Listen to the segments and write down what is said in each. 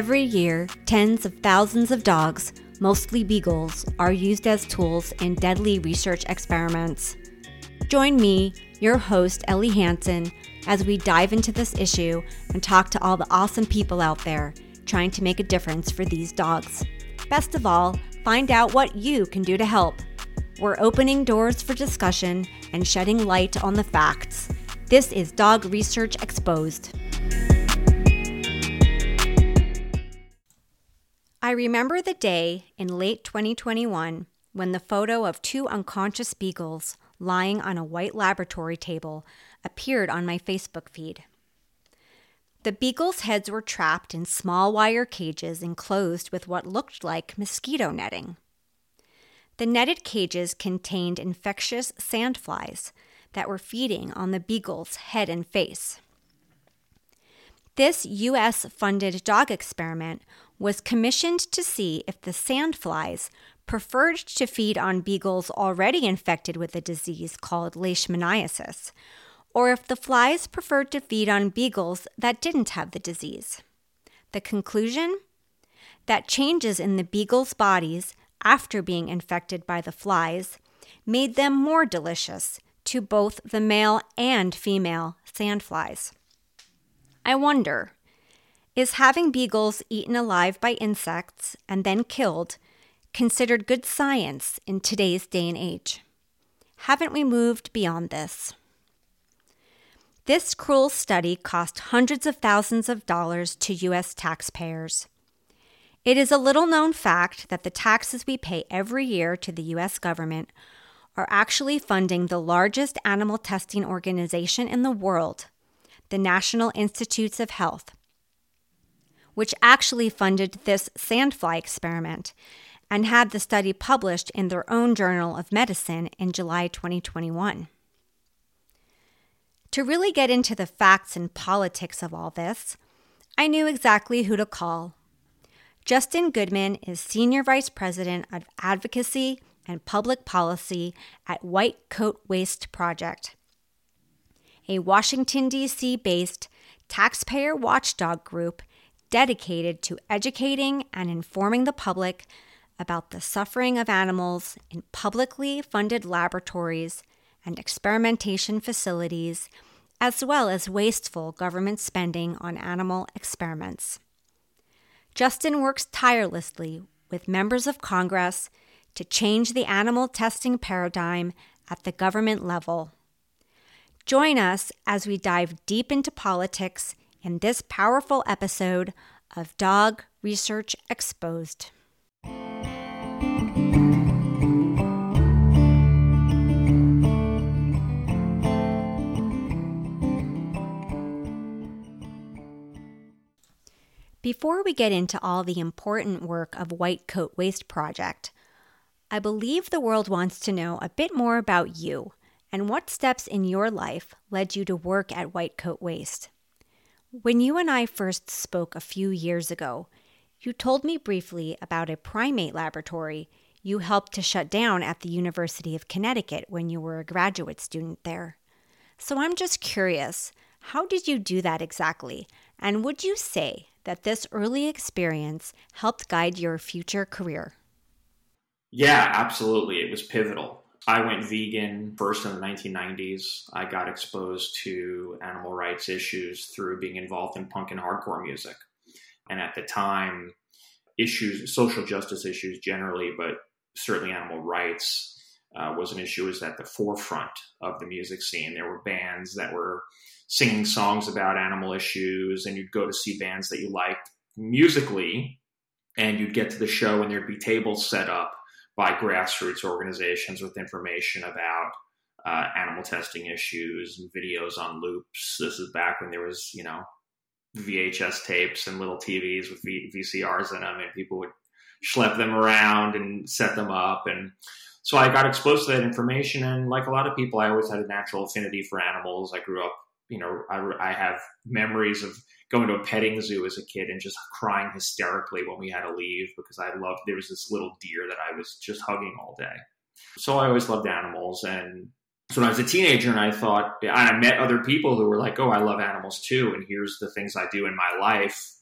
Every year, tens of thousands of dogs, mostly beagles, are used as tools in deadly research experiments. Join me, your host, Ellie Hansen, as we dive into this issue and talk to all the awesome people out there trying to make a difference for these dogs. Best of all, find out what you can do to help. We're opening doors for discussion and shedding light on the facts. This is Dog Research Exposed. I remember the day in late 2021 when the photo of two unconscious beagles lying on a white laboratory table appeared on my Facebook feed. The beagles' heads were trapped in small wire cages enclosed with what looked like mosquito netting. The netted cages contained infectious sandflies that were feeding on the beagle's head and face. This U.S. funded dog experiment was commissioned to see if the sandflies preferred to feed on beagles already infected with a disease called leishmaniasis, or if the flies preferred to feed on beagles that didn't have the disease. The conclusion? That changes in the beagles' bodies after being infected by the flies made them more delicious to both the male and female sandflies. I wonder is having beagles eaten alive by insects and then killed considered good science in today's day and age? Haven't we moved beyond this? This cruel study cost hundreds of thousands of dollars to U.S. taxpayers. It is a little known fact that the taxes we pay every year to the U.S. government are actually funding the largest animal testing organization in the world, the National Institutes of Health, which actually funded this sandfly experiment and had the study published in their own Journal of Medicine in July 2021. To really get into the facts and politics of all this, I knew exactly who to call. Justin Goodman is Senior Vice President of Advocacy and Public Policy at White Coat Waste Project, a Washington, D.C. based taxpayer watchdog group dedicated to educating and informing the public about the suffering of animals in publicly funded laboratories and experimentation facilities, as well as wasteful government spending on animal experiments. Justin works tirelessly with members of Congress to change the animal testing paradigm at the government level. Join us as we dive deep into politics in this powerful episode of Dog Research Exposed. Before we get into all the important work of White Coat Waste Project, I believe the world wants to know a bit more about you and what steps in your life led you to work at White Coat Waste. When you and I first spoke a few years ago, you told me briefly about a primate laboratory you helped to shut down at the University of Connecticut when you were a graduate student there. So I'm just curious how did you do that exactly? And would you say that this early experience helped guide your future career? Yeah, absolutely. It was pivotal. I went vegan first in the 1990s. I got exposed to animal rights issues through being involved in punk and hardcore music. And at the time, issues, social justice issues generally, but certainly animal rights uh, was an issue, was at the forefront of the music scene. There were bands that were singing songs about animal issues, and you'd go to see bands that you liked musically, and you'd get to the show, and there'd be tables set up by grassroots organizations with information about uh, animal testing issues and videos on loops. This is back when there was, you know, VHS tapes and little TVs with v- VCRs in them, and people would schlep them around and set them up. And so I got exposed to that information. And like a lot of people, I always had a natural affinity for animals. I grew up, you know, I, I have memories of going to a petting zoo as a kid and just crying hysterically when we had to leave because I loved there was this little deer that I was just hugging all day. So I always loved animals and so when I was a teenager and I thought and I met other people who were like, "Oh, I love animals too and here's the things I do in my life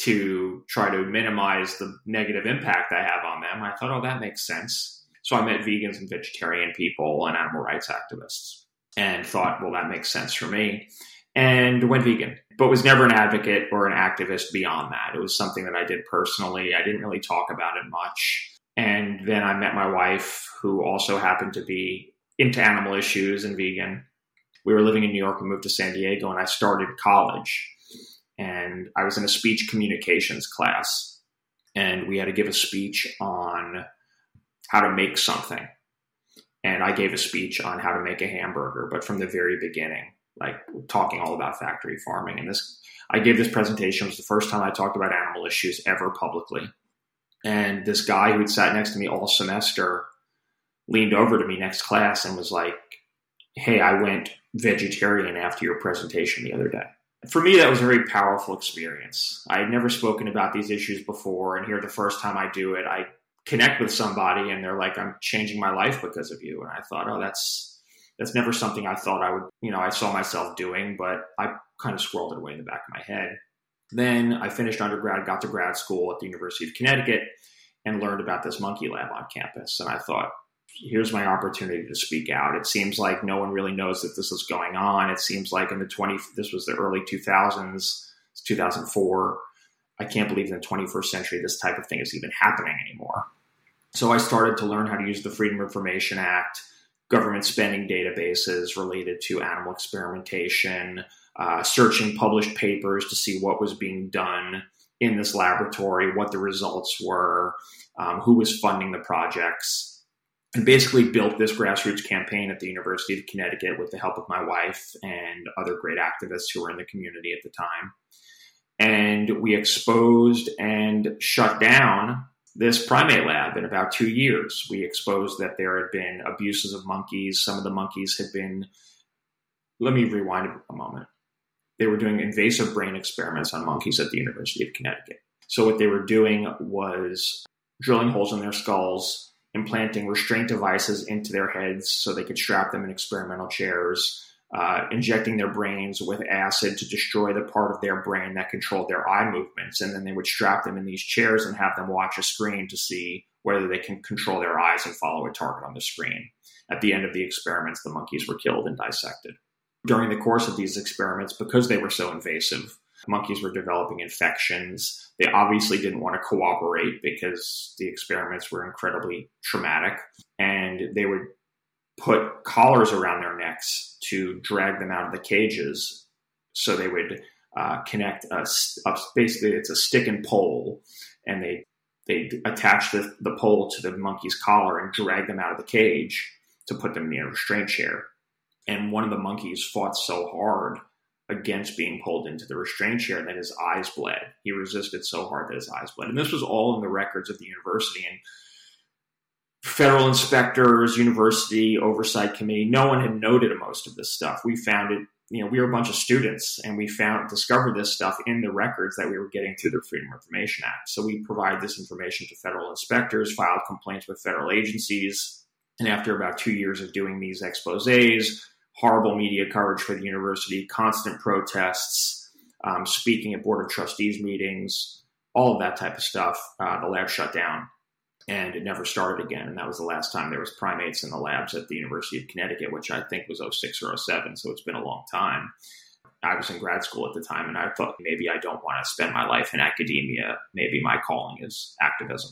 to try to minimize the negative impact I have on them. I thought, oh, that makes sense. So I met vegans and vegetarian people and animal rights activists and thought, well, that makes sense for me. And went vegan, but was never an advocate or an activist beyond that. It was something that I did personally. I didn't really talk about it much. And then I met my wife, who also happened to be into animal issues and vegan. We were living in New York. We moved to San Diego, and I started college. And I was in a speech communications class, and we had to give a speech on how to make something. And I gave a speech on how to make a hamburger, but from the very beginning, like talking all about factory farming. And this, I gave this presentation. It was the first time I talked about animal issues ever publicly. And this guy who had sat next to me all semester leaned over to me next class and was like, Hey, I went vegetarian after your presentation the other day. For me, that was a very powerful experience. I had never spoken about these issues before, and here the first time I do it, I connect with somebody and they're like, I'm changing my life because of you. And I thought, oh, that's that's never something I thought I would, you know, I saw myself doing, but I kind of squirreled it away in the back of my head. Then I finished undergrad, got to grad school at the University of Connecticut, and learned about this monkey lab on campus. And I thought, here's my opportunity to speak out. It seems like no one really knows that this is going on. It seems like in the 20, this was the early 2000s, 2004. I can't believe in the 21st century this type of thing is even happening anymore. So I started to learn how to use the Freedom of Information Act, government spending databases related to animal experimentation, uh, searching published papers to see what was being done in this laboratory, what the results were, um, who was funding the projects, and basically built this grassroots campaign at the University of Connecticut with the help of my wife and other great activists who were in the community at the time. And we exposed and shut down this primate lab in about two years. We exposed that there had been abuses of monkeys. Some of the monkeys had been, let me rewind a moment they were doing invasive brain experiments on monkeys at the University of Connecticut. So, what they were doing was drilling holes in their skulls, implanting restraint devices into their heads so they could strap them in experimental chairs, uh, injecting their brains with acid to destroy the part of their brain that controlled their eye movements. And then they would strap them in these chairs and have them watch a screen to see whether they can control their eyes and follow a target on the screen. At the end of the experiments, the monkeys were killed and dissected during the course of these experiments, because they were so invasive, monkeys were developing infections. They obviously didn't want to cooperate because the experiments were incredibly traumatic. And they would put collars around their necks to drag them out of the cages. So they would uh, connect a, basically it's a stick and pole, and they they attach the, the pole to the monkey's collar and drag them out of the cage to put them in a restraint chair and one of the monkeys fought so hard against being pulled into the restraint chair that his eyes bled. He resisted so hard that his eyes bled. And this was all in the records of the university. And federal inspectors, university oversight committee, no one had noted most of this stuff. We found it, you know, we were a bunch of students and we found discovered this stuff in the records that we were getting through the Freedom of Information Act. So we provided this information to federal inspectors, filed complaints with federal agencies. And after about two years of doing these exposes, horrible media coverage for the university, constant protests, um, speaking at board of trustees meetings, all of that type of stuff. Uh, the lab shut down and it never started again. And that was the last time there was primates in the labs at the University of Connecticut, which I think was 06 or 07. So it's been a long time. I was in grad school at the time and I thought maybe I don't want to spend my life in academia. Maybe my calling is activism.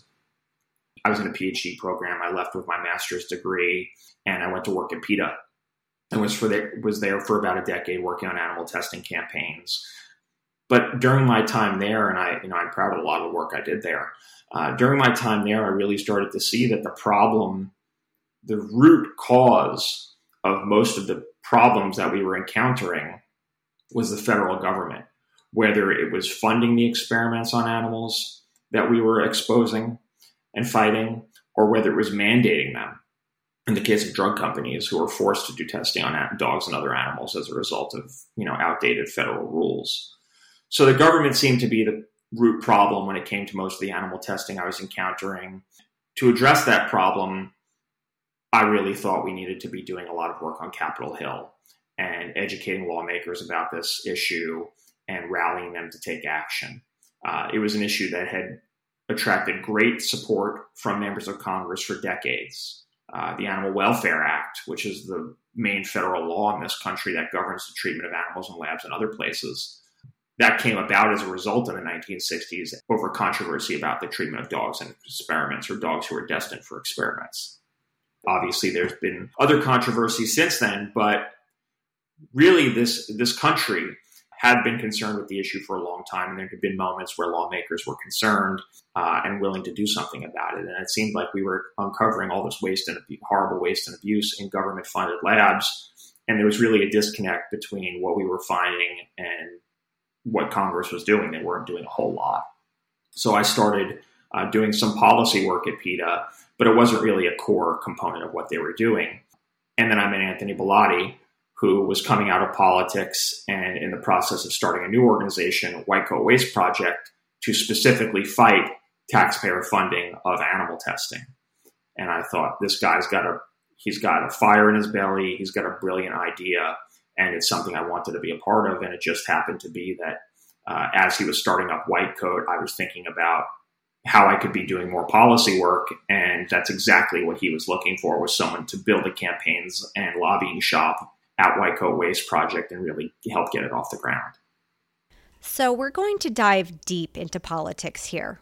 I was in a PhD program. I left with my master's degree and I went to work at PETA and was for was there for about a decade working on animal testing campaigns. But during my time there, and I you know I'm proud of a lot of the work I did there. Uh, during my time there, I really started to see that the problem, the root cause of most of the problems that we were encountering was the federal government, whether it was funding the experiments on animals that we were exposing and fighting, or whether it was mandating them in the case of drug companies who are forced to do testing on dogs and other animals as a result of you know outdated federal rules. So the government seemed to be the root problem when it came to most of the animal testing I was encountering. To address that problem, I really thought we needed to be doing a lot of work on Capitol Hill and educating lawmakers about this issue and rallying them to take action. Uh, it was an issue that had attracted great support from members of Congress for decades. Uh, the Animal Welfare Act, which is the main federal law in this country that governs the treatment of animals in labs and other places, that came about as a result in the 1960s over controversy about the treatment of dogs in experiments or dogs who were destined for experiments. Obviously, there's been other controversy since then, but really, this this country had been concerned with the issue for a long time, and there had been moments where lawmakers were concerned uh, and willing to do something about it. And it seemed like we were uncovering all this waste and horrible waste and abuse in government-funded labs, and there was really a disconnect between what we were finding and what Congress was doing. They weren't doing a whole lot. So I started uh, doing some policy work at PETA, but it wasn't really a core component of what they were doing. And then I met Anthony Bellotti, who was coming out of politics and in the process of starting a new organization, White Coat Waste Project, to specifically fight taxpayer funding of animal testing. And I thought this guy's got a he's got a fire in his belly, he's got a brilliant idea, and it's something I wanted to be a part of. And it just happened to be that uh, as he was starting up White Coat, I was thinking about how I could be doing more policy work, and that's exactly what he was looking for was someone to build a campaigns and lobbying shop at White Coat Waste Project and really help get it off the ground. So we're going to dive deep into politics here.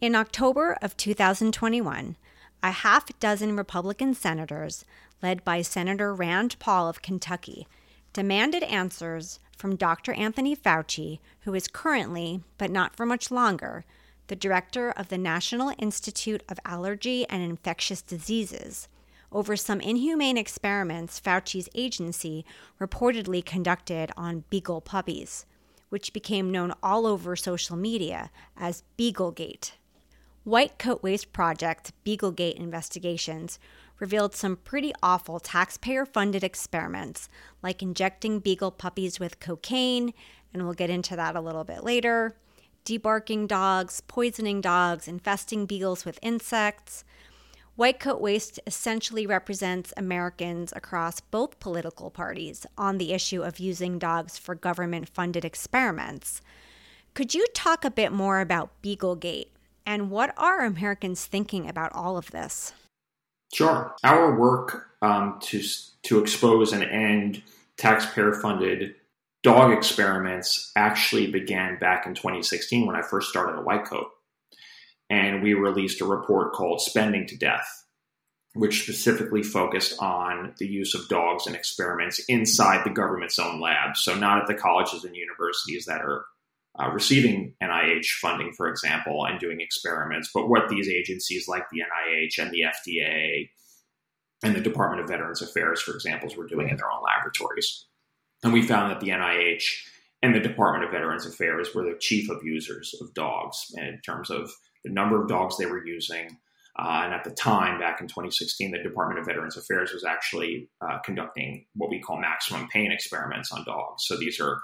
In October of 2021, a half dozen Republican senators, led by Senator Rand Paul of Kentucky, demanded answers from Dr. Anthony Fauci, who is currently, but not for much longer, the director of the National Institute of Allergy and Infectious Diseases, over some inhumane experiments Fauci's agency reportedly conducted on beagle puppies, which became known all over social media as Beaglegate. White Coat Waste Project Beaglegate investigations revealed some pretty awful taxpayer funded experiments, like injecting beagle puppies with cocaine, and we'll get into that a little bit later, debarking dogs, poisoning dogs, infesting beagles with insects. White Coat Waste essentially represents Americans across both political parties on the issue of using dogs for government funded experiments. Could you talk a bit more about Beaglegate and what are Americans thinking about all of this? Sure. Our work um, to to expose and end taxpayer-funded dog experiments actually began back in 2016 when I first started at White Coat, and we released a report called "Spending to Death," which specifically focused on the use of dogs in experiments inside the government's own labs. So not at the colleges and universities that are uh, receiving NIH funding, for example, and doing experiments, but what these agencies like the NIH and the FDA and the Department of Veterans Affairs, for example, were doing in their own laboratories. And we found that the NIH and the Department of Veterans Affairs were the chief abusers of dogs in terms of the number of dogs they were using. Uh, and at the time, back in 2016, the Department of Veterans Affairs was actually uh, conducting what we call maximum pain experiments on dogs. So these are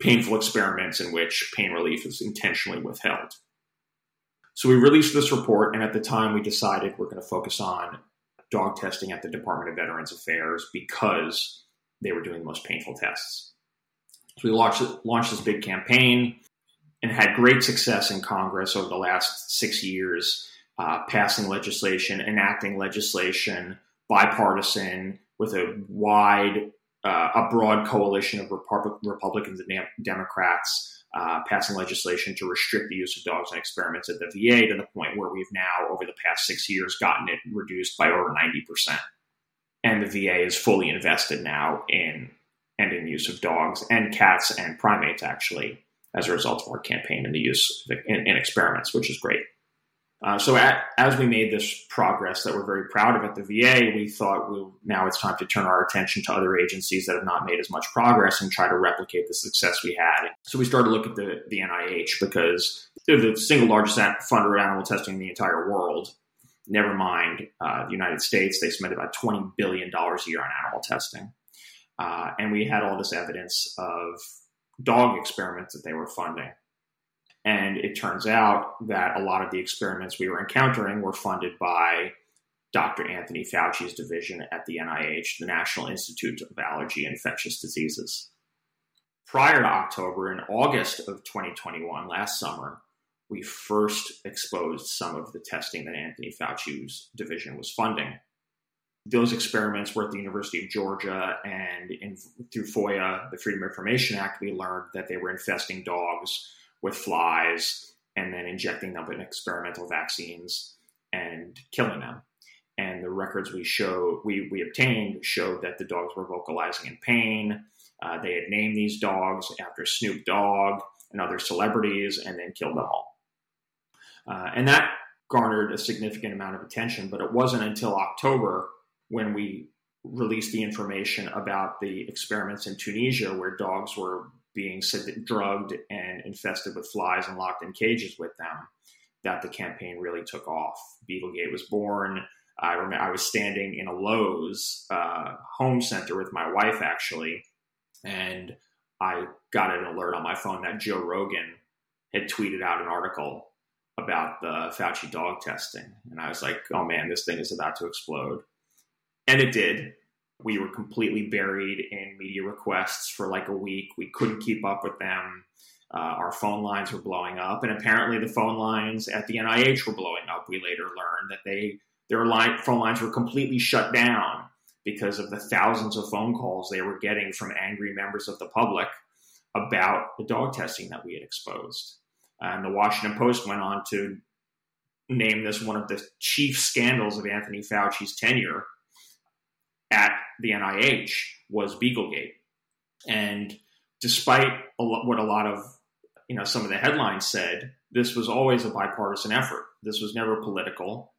painful experiments in which pain relief is intentionally withheld. So we released this report, and at the time we decided we're going to focus on dog testing at the Department of Veterans Affairs because they were doing the most painful tests. So we launched, launched this big campaign and had great success in Congress over the last six years, uh, passing legislation, enacting legislation, bipartisan, with a wide uh, a broad coalition of Republicans and Democrats uh, passing legislation to restrict the use of dogs in experiments at the VA to the point where we've now, over the past six years, gotten it reduced by over 90%. And the VA is fully invested now in ending the use of dogs and cats and primates, actually, as a result of our campaign and the use in, in experiments, which is great. Uh, so at, as we made this progress that we're very proud of at the VA, we thought well, now it's time to turn our attention to other agencies that have not made as much progress and try to replicate the success we had. So we started to look at the, the NIH because they're the single largest funder of animal testing in the entire world. Never mind uh, the United States, they spend about $20 billion a year on animal testing. Uh, and we had all this evidence of dog experiments that they were funding. And it turns out that a lot of the experiments we were encountering were funded by Dr. Anthony Fauci's division at the NIH, the National Institute of Allergy and Infectious Diseases. prior to October, in August of 2021, last summer, we first exposed some of the testing that Anthony Fauci's division was funding. Those experiments were at the University of Georgia, and in, through FOIA, the Freedom of Information Act, we learned that they were infesting dogs with flies and then injecting them with experimental vaccines and killing them. And the records we show we, we obtained showed that the dogs were vocalizing in pain. Uh, they had named these dogs after Snoop Dogg and other celebrities, and then killed them all. Uh, and that garnered a significant amount of attention, but it wasn't until October when we released the information about the experiments in Tunisia where dogs were being drugged and infested with flies and locked in cages with them that the campaign really took off. Beaglegate was born. I remember I was standing in a Lowe's uh, home center with my wife actually, and I got an alert on my phone that Joe Rogan had tweeted out an article about the Fauci dog testing. And I was like, oh man, this thing is about to explode. And it did. We were completely buried in media requests for like a week. We couldn't keep up with them. Uh, our phone lines were blowing up, and apparently the phone lines at the NIH were blowing up. We later learned that they their line, phone lines were completely shut down because of the thousands of phone calls they were getting from angry members of the public about the dog testing that we had exposed. And the Washington Post went on to name this one of the chief scandals of Anthony Fauci's tenure at the NIH was Beaglegate. And despite a lo- what a lot of you know some of the headlines said, this was always a bipartisan effort. This was never political.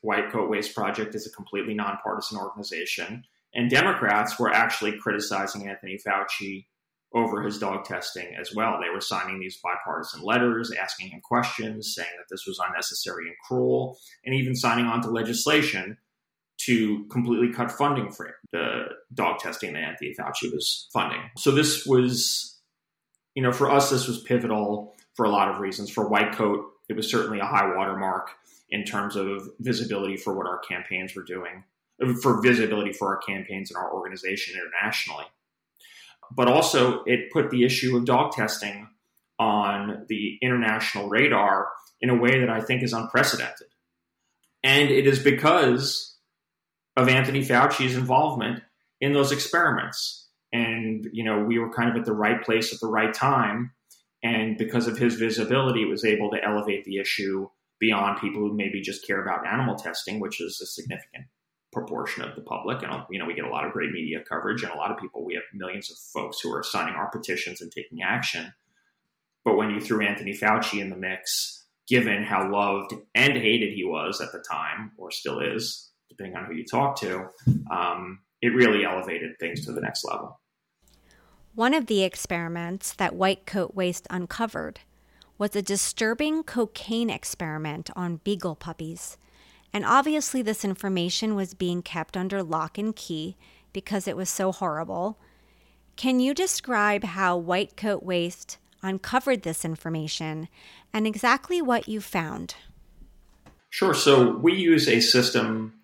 White Coat Waste Project is a completely nonpartisan organization, and Democrats were actually criticizing Anthony Fauci over his dog testing as well. They were signing these bipartisan letters, asking him questions, saying that this was unnecessary and cruel, and even signing on to legislation to completely cut funding for the dog testing that Anthony Fauci was funding. So this was, you know, for us, this was pivotal for a lot of reasons. For White Coat, it was certainly a high watermark in terms of visibility for what our campaigns were doing, for visibility for our campaigns and our organization internationally but also it put the issue of dog testing on the international radar in a way that I think is unprecedented. And it is because of Anthony Fauci's involvement in those experiments. And, you know, we were kind of at the right place at the right time. And because of his visibility, it was able to elevate the issue beyond people who maybe just care about animal testing, which is a significant proportion of the public. And, you know, we get a lot of great media coverage and a lot of people, we have millions of folks who are signing our petitions and taking action. But when you threw Anthony Fauci in the mix, given how loved and hated he was at the time, or still is, depending on who you talk to, um, it really elevated things to the next level. One of the experiments that White Coat Waste uncovered was a disturbing cocaine experiment on beagle puppies and obviously, this information was being kept under lock and key because it was so horrible. Can you describe how White Coat Waste uncovered this information and exactly what you found? Sure. So, we use a system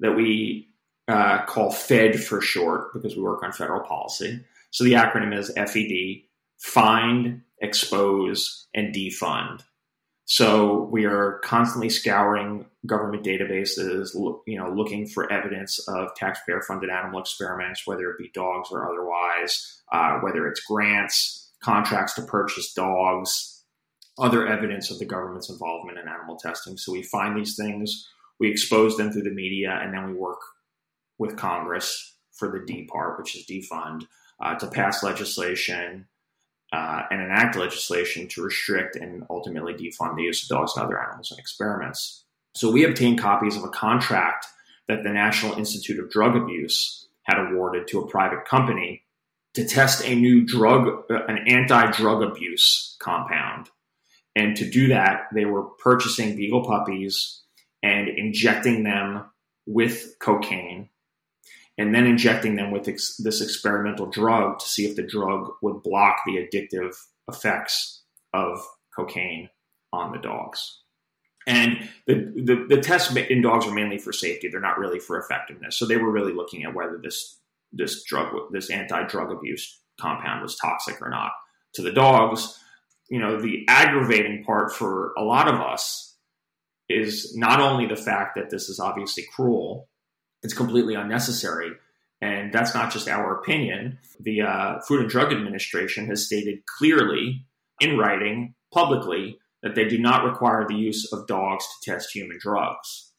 that we uh, call FED for short because we work on federal policy. So, the acronym is FED find, expose, and defund. So we are constantly scouring government databases, you know, looking for evidence of taxpayer-funded animal experiments, whether it be dogs or otherwise, uh, whether it's grants, contracts to purchase dogs, other evidence of the government's involvement in animal testing. So we find these things, we expose them through the media, and then we work with Congress for the D part, which is defund, uh, to pass legislation uh, and enact legislation to restrict and ultimately defund the use of dogs and other animals in experiments. So we obtained copies of a contract that the National Institute of Drug Abuse had awarded to a private company to test a new drug, uh, an anti-drug abuse compound. And to do that, they were purchasing beagle puppies and injecting them with cocaine and then injecting them with ex- this experimental drug to see if the drug would block the addictive effects of cocaine on the dogs. And the, the, the tests in dogs are mainly for safety; they're not really for effectiveness. So they were really looking at whether this this drug, this anti drug abuse compound was toxic or not to the dogs. You know, the aggravating part for a lot of us is not only the fact that this is obviously cruel, it's completely unnecessary. And that's not just our opinion. The uh, Food and Drug Administration has stated clearly in writing publicly that they do not require the use of dogs to test human drugs.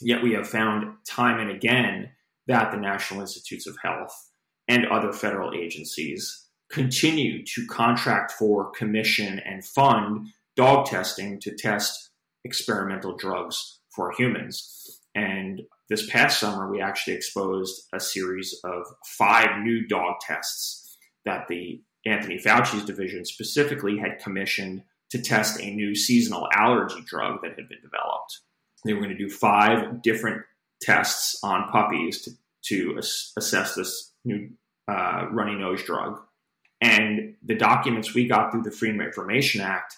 Yet we have found time and again that the National Institutes of Health and other federal agencies continue to contract for, commission, and fund dog testing to test experimental drugs for humans. And this past summer, we actually exposed a series of five new dog tests that the Anthony Fauci's division specifically had commissioned to test a new seasonal allergy drug that had been developed. They were going to do five different tests on puppies to, to ass- assess this new uh, runny nose drug. And the documents we got through the Freedom of Information Act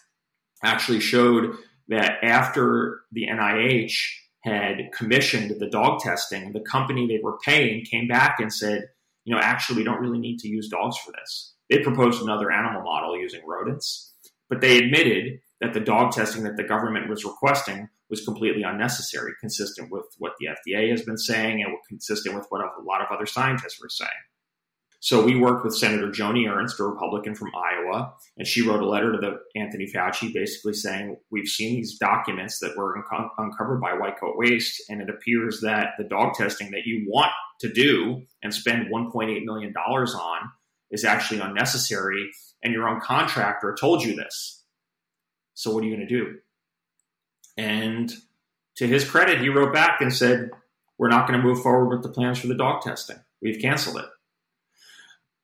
actually showed that after the NIH had commissioned the dog testing, the company they were paying came back and said, you know, actually, we don't really need to use dogs for this. They proposed another animal model using rodents, but they admitted that the dog testing that the government was requesting was completely unnecessary, consistent with what the FDA has been saying and consistent with what a lot of other scientists were saying. So we worked with Senator Joni Ernst, a Republican from Iowa, and she wrote a letter to the Anthony Fauci basically saying, We've seen these documents that were unco- uncovered by White Coat Waste, and it appears that the dog testing that you want to do and spend $1.8 million on is actually unnecessary, and your own contractor told you this. So what are you going to do? And to his credit, he wrote back and said, We're not going to move forward with the plans for the dog testing. We've canceled it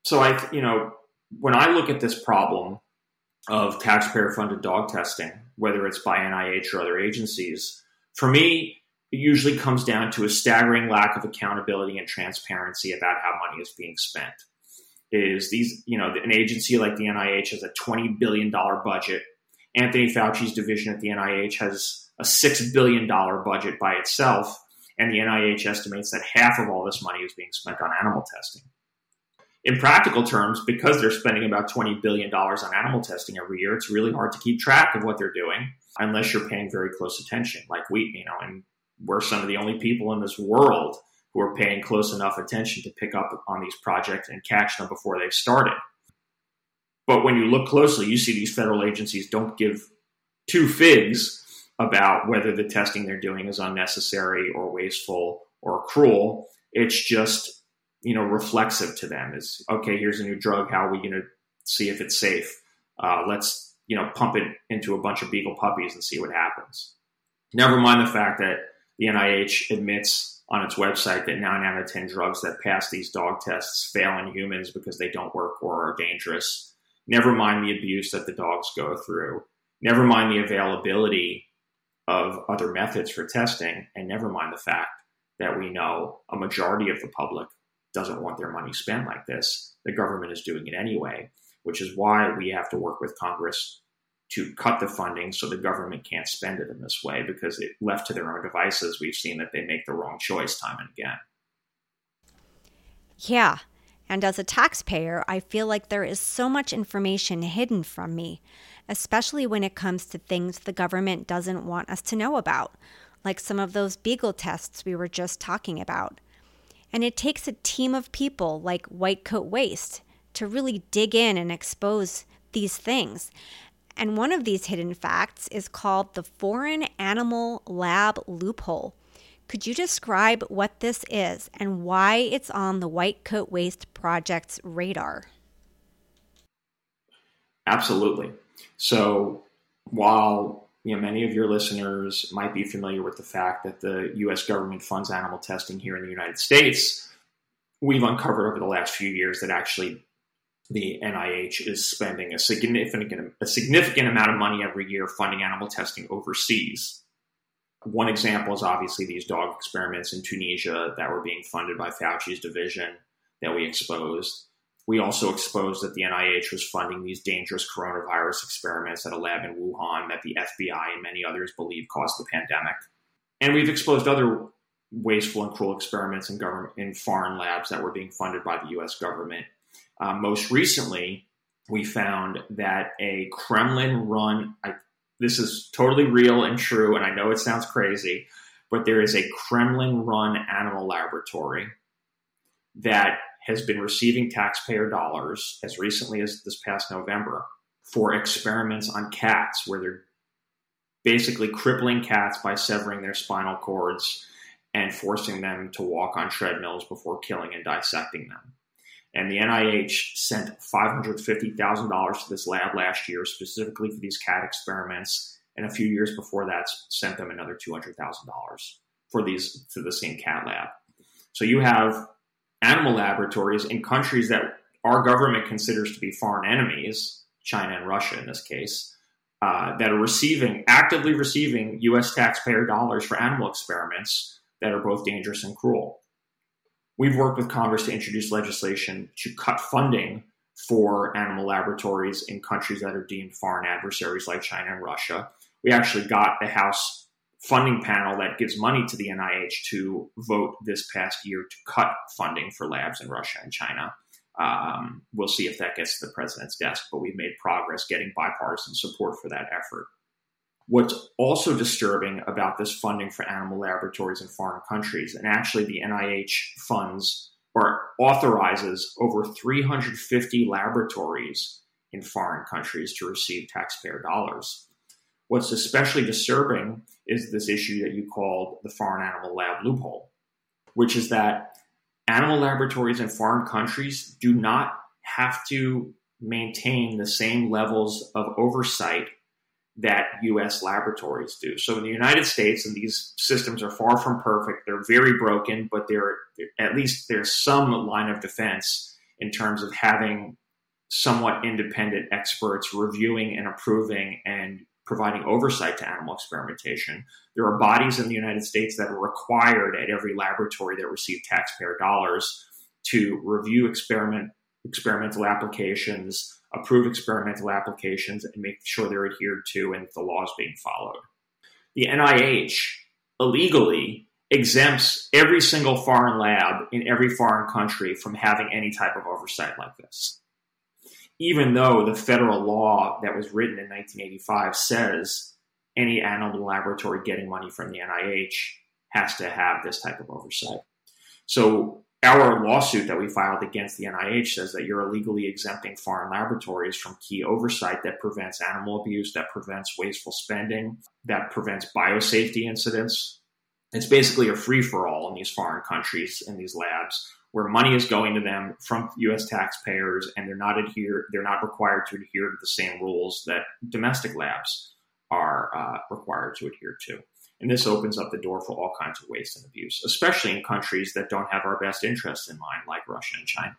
so I, you know, when I look at this problem of taxpayer funded dog testing, whether it's by NIH or other agencies, for me, it usually comes down to a staggering lack of accountability and transparency about how money is being spent. Is these, you know, an agency like the NIH has a $20 billion budget. Anthony Fauci's division at the NIH has a $6 billion budget by itself. And the NIH estimates that half of all this money is being spent on animal testing in practical terms, because they're spending about $20 billion on animal testing every year, it's really hard to keep track of what they're doing unless you're paying very close attention, like we, you know, and we're some of the only people in this world who are paying close enough attention to pick up on these projects and catch them before they've started. But when you look closely, you see these federal agencies don't give two figs about whether the testing they're doing is unnecessary or wasteful or cruel. It's just you know reflexive to them is okay here's a new drug. How are we going to see if it's safe? Uh, let's you know pump it into a bunch of beagle puppies and see what happens. Never mind the fact that the nih admits on its website that 9 out of 10 drugs that pass these dog tests fail in humans because they don't work or are dangerous. Never mind the abuse that the dogs go through. Never mind the availability of other methods for testing. And never mind the fact that we know a majority of the public doesn't want their money spent like this. The government is doing it anyway, which is why we have to work with Congress to cut the funding so the government can't spend it in this way because it left to their own devices we've seen that they make the wrong choice time and again yeah and as a taxpayer i feel like there is so much information hidden from me especially when it comes to things the government doesn't want us to know about like some of those beagle tests we were just talking about and it takes a team of people like White Coat Waste to really dig in and expose these things. And one of these hidden facts is called the Foreign Animal Lab Loophole. Could you describe what this is and why it's on the White Coat Waste Project's radar? Absolutely. So, while you know, many of your listeners might be familiar with the fact that the U.S. government funds animal testing here in the United States. We've uncovered over the last few years that actually the NIH is spending a significant a significant amount of money every year funding animal testing overseas. One example is obviously these dog experiments in Tunisia that were being funded by Fauci's division that we exposed. We also exposed that the NIH was funding these dangerous coronavirus experiments at a lab in Wuhan that the FBI and many others believe caused the pandemic. And we've exposed other wasteful and cruel experiments in government in foreign labs that were being funded by the US government. Uh, most recently, we found that a Kremlin run, this is totally real and true, and I know it sounds crazy, but there is a Kremlin run animal laboratory that has been receiving taxpayer dollars as recently as this past November for experiments on cats where they're basically crippling cats by severing their spinal cords and forcing them to walk on treadmills before killing and dissecting them. And the NIH sent $550,000 to this lab last year specifically for these cat experiments. And a few years before that, sent them another $200,000 for these to the same cat lab. So you have animal laboratories in countries that our government considers to be foreign enemies, China and Russia in this case, uh, that are receiving, actively receiving U.S. taxpayer dollars for animal experiments that are both dangerous and cruel. We've worked with Congress to introduce legislation to cut funding for animal laboratories in countries that are deemed foreign adversaries like China and Russia. We actually got the House funding panel that gives money to the NIH to vote this past year to cut funding for labs in Russia and China. Um, we'll see if that gets to the president's desk, but we've made progress getting bipartisan support for that effort. What's also disturbing about this funding for animal laboratories in foreign countries, and actually the NIH funds or authorizes over 350 laboratories in foreign countries to receive taxpayer dollars. What's especially disturbing is this issue that you called the foreign animal lab loophole, which is that animal laboratories in foreign countries do not have to maintain the same levels of oversight that US laboratories do. So in the United States, and these systems are far from perfect, they're very broken, but they're at least there's some line of defense in terms of having somewhat independent experts reviewing and approving and providing oversight to animal experimentation. There are bodies in the United States that are required at every laboratory that receive taxpayer dollars to review experiment experimental applications, approve experimental applications, and make sure they're adhered to and the laws being followed. The NIH illegally exempts every single foreign lab in every foreign country from having any type of oversight like this even though the federal law that was written in 1985 says any animal laboratory getting money from the NIH has to have this type of oversight. So our lawsuit that we filed against the NIH says that you're illegally exempting foreign laboratories from key oversight that prevents animal abuse, that prevents wasteful spending, that prevents biosafety incidents. It's basically a free for all in these foreign countries in these labs where money is going to them from U.S. taxpayers, and they're not adhere they're not required to adhere to the same rules that domestic labs are uh, required to adhere to. And this opens up the door for all kinds of waste and abuse, especially in countries that don't have our best interests in mind, like Russia and China.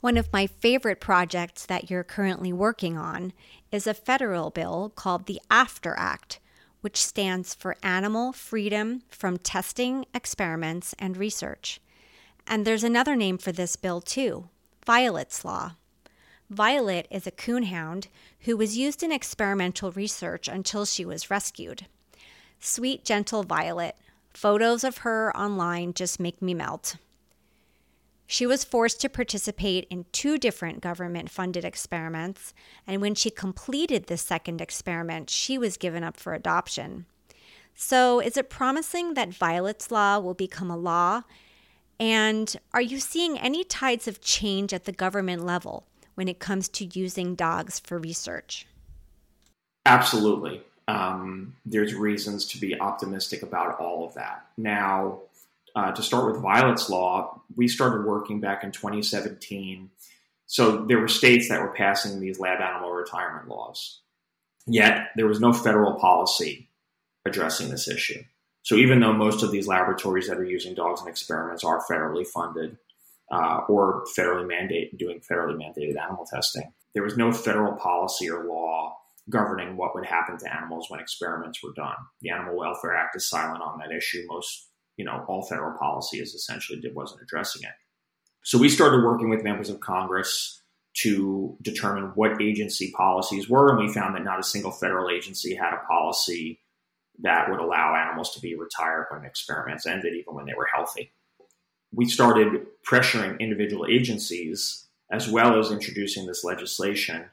One of my favorite projects that you're currently working on is a federal bill called the AFTER Act, which stands for Animal Freedom from Testing, Experiments, and Research. And there's another name for this bill, too Violet's Law. Violet is a coonhound who was used in experimental research until she was rescued. Sweet, gentle Violet. Photos of her online just make me melt. She was forced to participate in two different government funded experiments, and when she completed the second experiment, she was given up for adoption. So, is it promising that Violet's Law will become a law and are you seeing any tides of change at the government level when it comes to using dogs for research? Absolutely. Um, there's reasons to be optimistic about all of that. Now, uh, to start with Violet's Law, we started working back in 2017. So there were states that were passing these lab animal retirement laws. Yet there was no federal policy addressing this issue. So even though most of these laboratories that are using dogs in experiments are federally funded uh, or federally mandate doing federally mandated animal testing, there was no federal policy or law governing what would happen to animals when experiments were done. The Animal Welfare Act is silent on that issue. Most, you know, all federal policy is essentially wasn't addressing it. So we started working with members of Congress to determine what agency policies were, and we found that not a single federal agency had a policy that would allow animals to be retired when experiments ended, even when they were healthy. We started pressuring individual agencies as well as introducing this legislation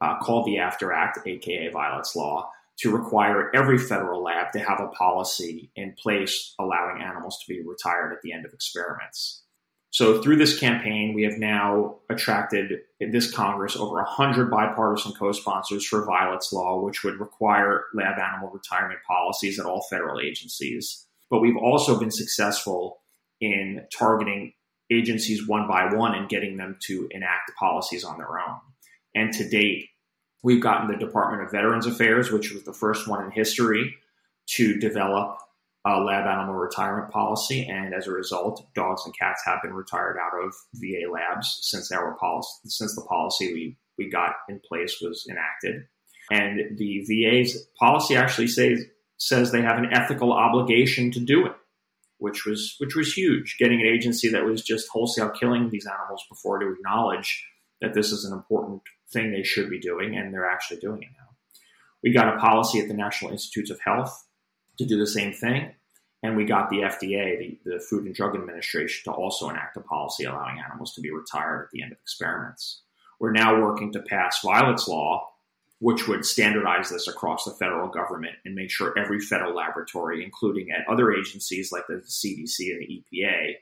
uh, called the After Act, aka Violet's Law, to require every federal lab to have a policy in place allowing animals to be retired at the end of experiments. So, through this campaign, we have now attracted this Congress over 100 bipartisan co sponsors for Violet's Law, which would require lab animal retirement policies at all federal agencies. But we've also been successful in targeting agencies one by one and getting them to enact policies on their own. And to date, we've gotten the Department of Veterans Affairs, which was the first one in history to develop uh, lab animal retirement policy, and as a result, dogs and cats have been retired out of VA labs since our policy since the policy we we got in place was enacted. And the VA's policy actually says says they have an ethical obligation to do it, which was which was huge. Getting an agency that was just wholesale killing these animals before to acknowledge that this is an important thing they should be doing, and they're actually doing it now. We got a policy at the National Institutes of Health to do the same thing. And we got the FDA, the, the Food and Drug Administration, to also enact a policy allowing animals to be retired at the end of experiments. We're now working to pass Violet's Law, which would standardize this across the federal government and make sure every federal laboratory, including at other agencies like the CDC and the EPA,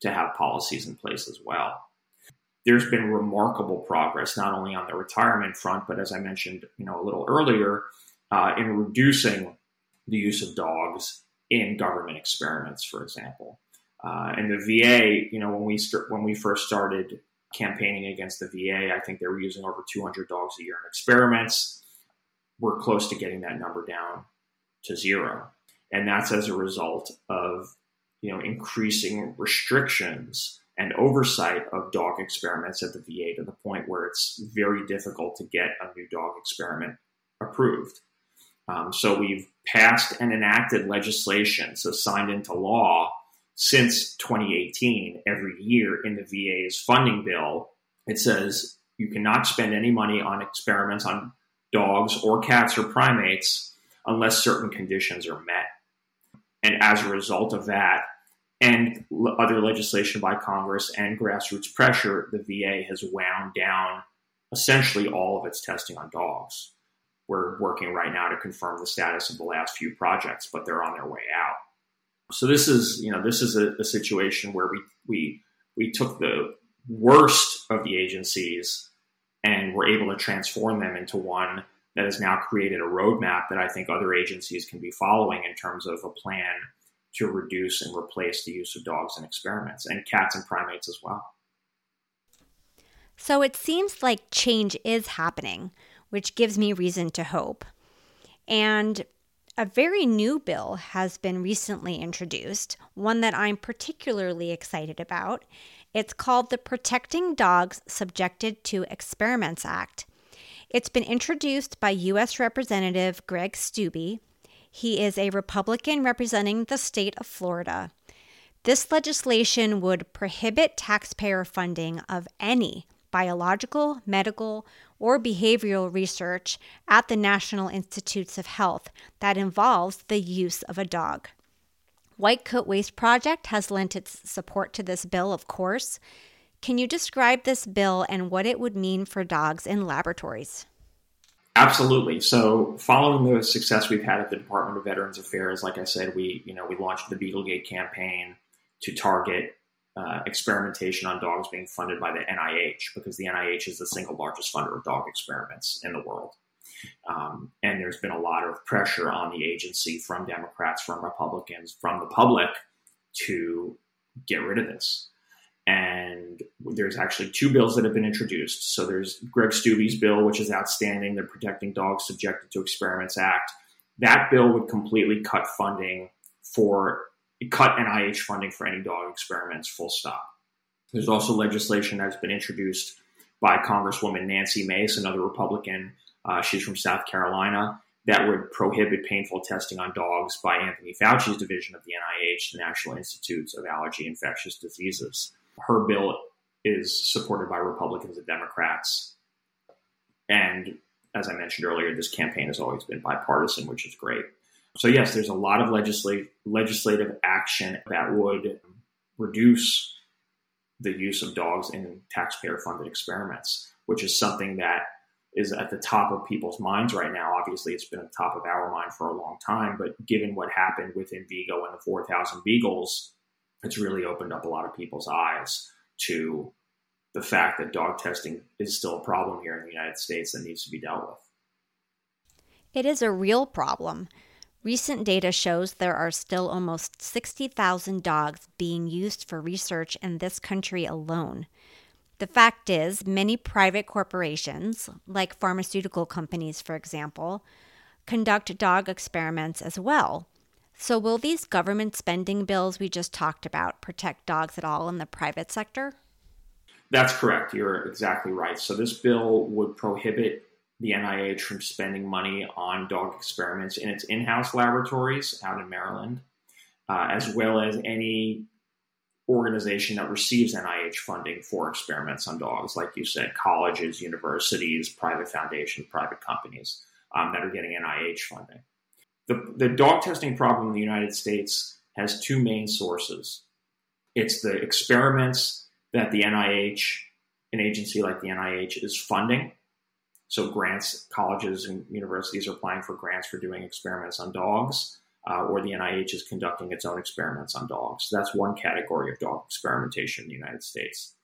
to have policies in place as well. There's been remarkable progress not only on the retirement front, but as I mentioned, you know, a little earlier, uh, in reducing the use of dogs in government experiments, for example. Uh, and the VA, you know, when we st- when we first started campaigning against the VA, I think they were using over 200 dogs a year in experiments. We're close to getting that number down to zero, and that's as a result of you know increasing restrictions and oversight of dog experiments at the VA to the point where it's very difficult to get a new dog experiment approved. Um, so we've passed and enacted legislation, so signed into law since 2018 every year in the VA's funding bill. It says you cannot spend any money on experiments on dogs or cats or primates unless certain conditions are met. And as a result of that, and other legislation by Congress and grassroots pressure, the VA has wound down essentially all of its testing on dogs we're working right now to confirm the status of the last few projects, but they're on their way out. So this is, you know, this is a, a situation where we we we took the worst of the agencies and we're able to transform them into one that has now created a roadmap that I think other agencies can be following in terms of a plan to reduce and replace the use of dogs in experiments and cats and primates as well. So it seems like change is happening which gives me reason to hope. And a very new bill has been recently introduced, one that I'm particularly excited about. It's called the Protecting Dogs Subjected to Experiments Act. It's been introduced by U.S. Representative Greg Steube. He is a Republican representing the state of Florida. This legislation would prohibit taxpayer funding of any biological, medical, or behavioral research at the National Institutes of Health that involves the use of a dog. White Coat Waste Project has lent its support to this bill, of course. Can you describe this bill and what it would mean for dogs in laboratories? Absolutely. So, following the success we've had at the Department of Veterans Affairs, like I said, we you know we launched the Beaglegate campaign to target uh, experimentation on dogs being funded by the NIH because the NIH is the single largest funder of dog experiments in the world. Um, and there's been a lot of pressure on the agency from Democrats, from Republicans, from the public to get rid of this. And there's actually two bills that have been introduced. So there's Greg Steube's bill, which is outstanding, the Protecting Dogs Subjected to Experiments Act. That bill would completely cut funding for cut NIH funding for any dog experiments, full stop. There's also legislation that's been introduced by Congresswoman Nancy Mace, another Republican. Uh, she's from South Carolina. That would prohibit painful testing on dogs by Anthony Fauci's division of the NIH, the National Institutes of Allergy and Infectious Diseases. Her bill is supported by Republicans and Democrats. And as I mentioned earlier, this campaign has always been bipartisan, which is great. So yes, there's a lot of legislative legislative action that would reduce the use of dogs in taxpayer funded experiments, which is something that is at the top of people's minds right now. Obviously, it's been at the top of our mind for a long time, but given what happened with Envigo and the 4,000 Beagles, it's really opened up a lot of people's eyes to the fact that dog testing is still a problem here in the United States that needs to be dealt with. It is a real problem. Recent data shows there are still almost 60,000 dogs being used for research in this country alone. The fact is, many private corporations, like pharmaceutical companies, for example, conduct dog experiments as well. So, will these government spending bills we just talked about protect dogs at all in the private sector? That's correct. You're exactly right. So, this bill would prohibit the NIH from spending money on dog experiments in its in house laboratories out in Maryland, uh, as well as any organization that receives NIH funding for experiments on dogs, like you said, colleges, universities, private foundations, private companies um, that are getting NIH funding. The, the dog testing problem in the United States has two main sources it's the experiments that the NIH, an agency like the NIH, is funding. So, grants, colleges and universities are applying for grants for doing experiments on dogs uh, or the NIH is conducting its own experiments on dogs. That's one category of dog experimentation in the United States.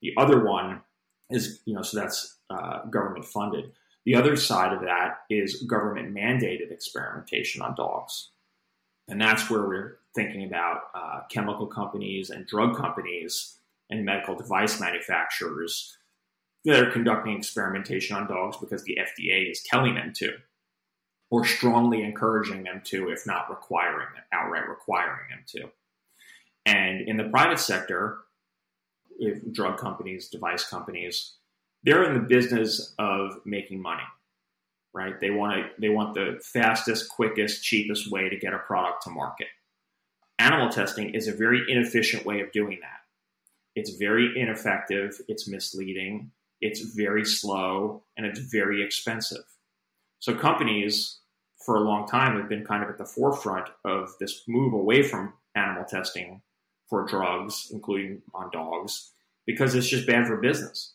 The other one is, you know, so that's uh, government funded. The other side of that is government mandated experimentation on dogs. And that's where we're thinking about uh, chemical companies and drug companies and medical device manufacturers that are conducting experimentation on dogs because the FDA is telling them to or strongly encouraging them to, if not requiring it, outright requiring them to. And in the private sector, if drug companies, device companies, they're in the business of making money, right? They want to, they want the fastest, quickest, cheapest way to get a product to market. Animal testing is a very inefficient way of doing that. It's very ineffective, it's misleading, it's very slow, and it's very expensive. So companies for a long time have been kind of at the forefront of this move away from animal testing for drugs, including on dogs, because it's just bad for business.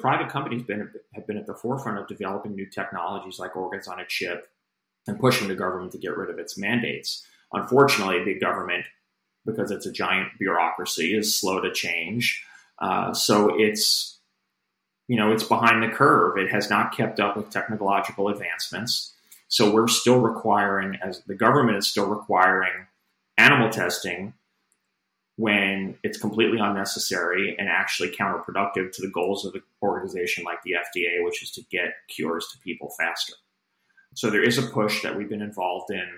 Private companies been, have been at the forefront of developing new technologies like organs on a chip and pushing the government to get rid of its mandates. Unfortunately, the government, because it's a giant bureaucracy, is slow to change. Uh, so it's you know it's behind the curve. It has not kept up with technological advancements. So we're still requiring, as the government is still requiring animal testing when it's completely unnecessary and actually counterproductive to the goals of an organization like the FDA, which is to get cures to people faster. So there is a push that we've been involved in.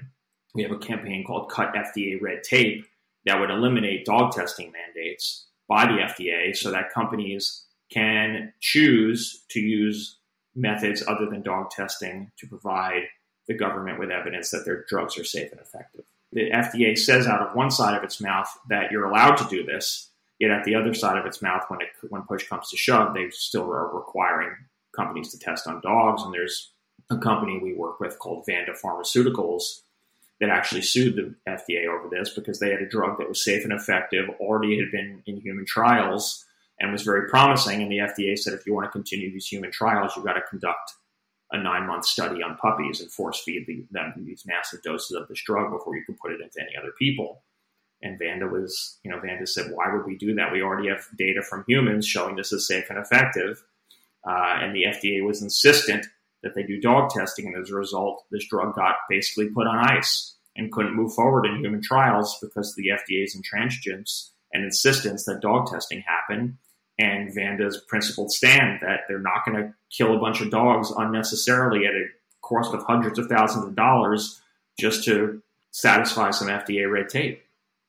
We have a campaign called Cut FDA Red Tape that would eliminate dog testing mandates by the FDA so that companies can choose to use methods other than dog testing to provide the government with evidence that their drugs are safe and effective. The FDA says out of one side of its mouth that you're allowed to do this, yet at the other side of its mouth, when it, when push comes to shove, they still are requiring companies to test on dogs. And there's a company we work with called Vanda Pharmaceuticals that actually sued the FDA over this because they had a drug that was safe and effective, already had been in human trials, and was very promising. And the FDA said, if you want to continue these human trials, you've got to conduct a nine month study on puppies and force feed the, them these massive doses of this drug before you can put it into any other people. And Vanda was, you know, Vanda said, why would we do that? We already have data from humans showing this is safe and effective. Uh, and the FDA was insistent that they do dog testing. And as a result, this drug got basically put on ice and couldn't move forward in human trials because of the FDA's intransigence and insistence that dog testing happen and Vanda's principled stand that they're not going to kill a bunch of dogs unnecessarily at a cost of hundreds of thousands of dollars just to satisfy some FDA red tape.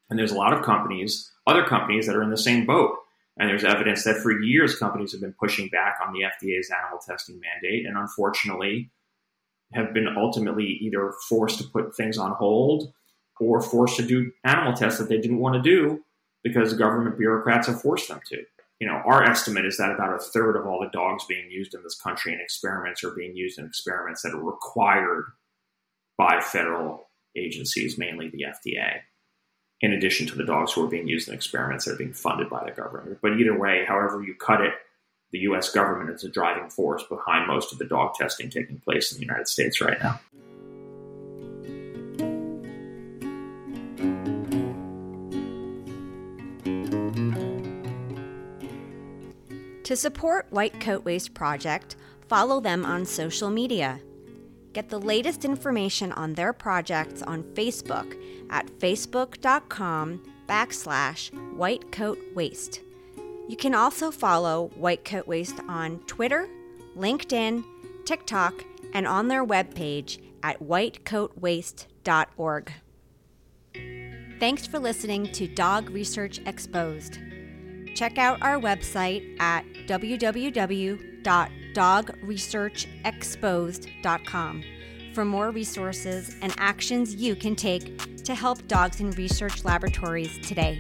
And there's a lot of companies, other companies that are in the same boat. And there's evidence that for years companies have been pushing back on the FDA's animal testing mandate and unfortunately have been ultimately either forced to put things on hold or forced to do animal tests that they didn't want to do because government bureaucrats have forced them to you know, our estimate is that about a third of all the dogs being used in this country in experiments are being used in experiments that are required by federal agencies, mainly the FDA. in addition to the dogs who are being used in experiments that are being funded by the government. But either way, however you cut it, the US government is a driving force behind most of the dog testing taking place in the United States right now. To support White Coat Waste Project, follow them on social media. Get the latest information on their projects on Facebook at facebook.com backslash whitecoatwaste. You can also follow White Coat Waste on Twitter, LinkedIn, TikTok, and on their webpage at whitecoatwaste.org. Thanks for listening to Dog Research Exposed. Check out our website at www.dogresearchexposed.com for more resources and actions you can take to help dogs in research laboratories today.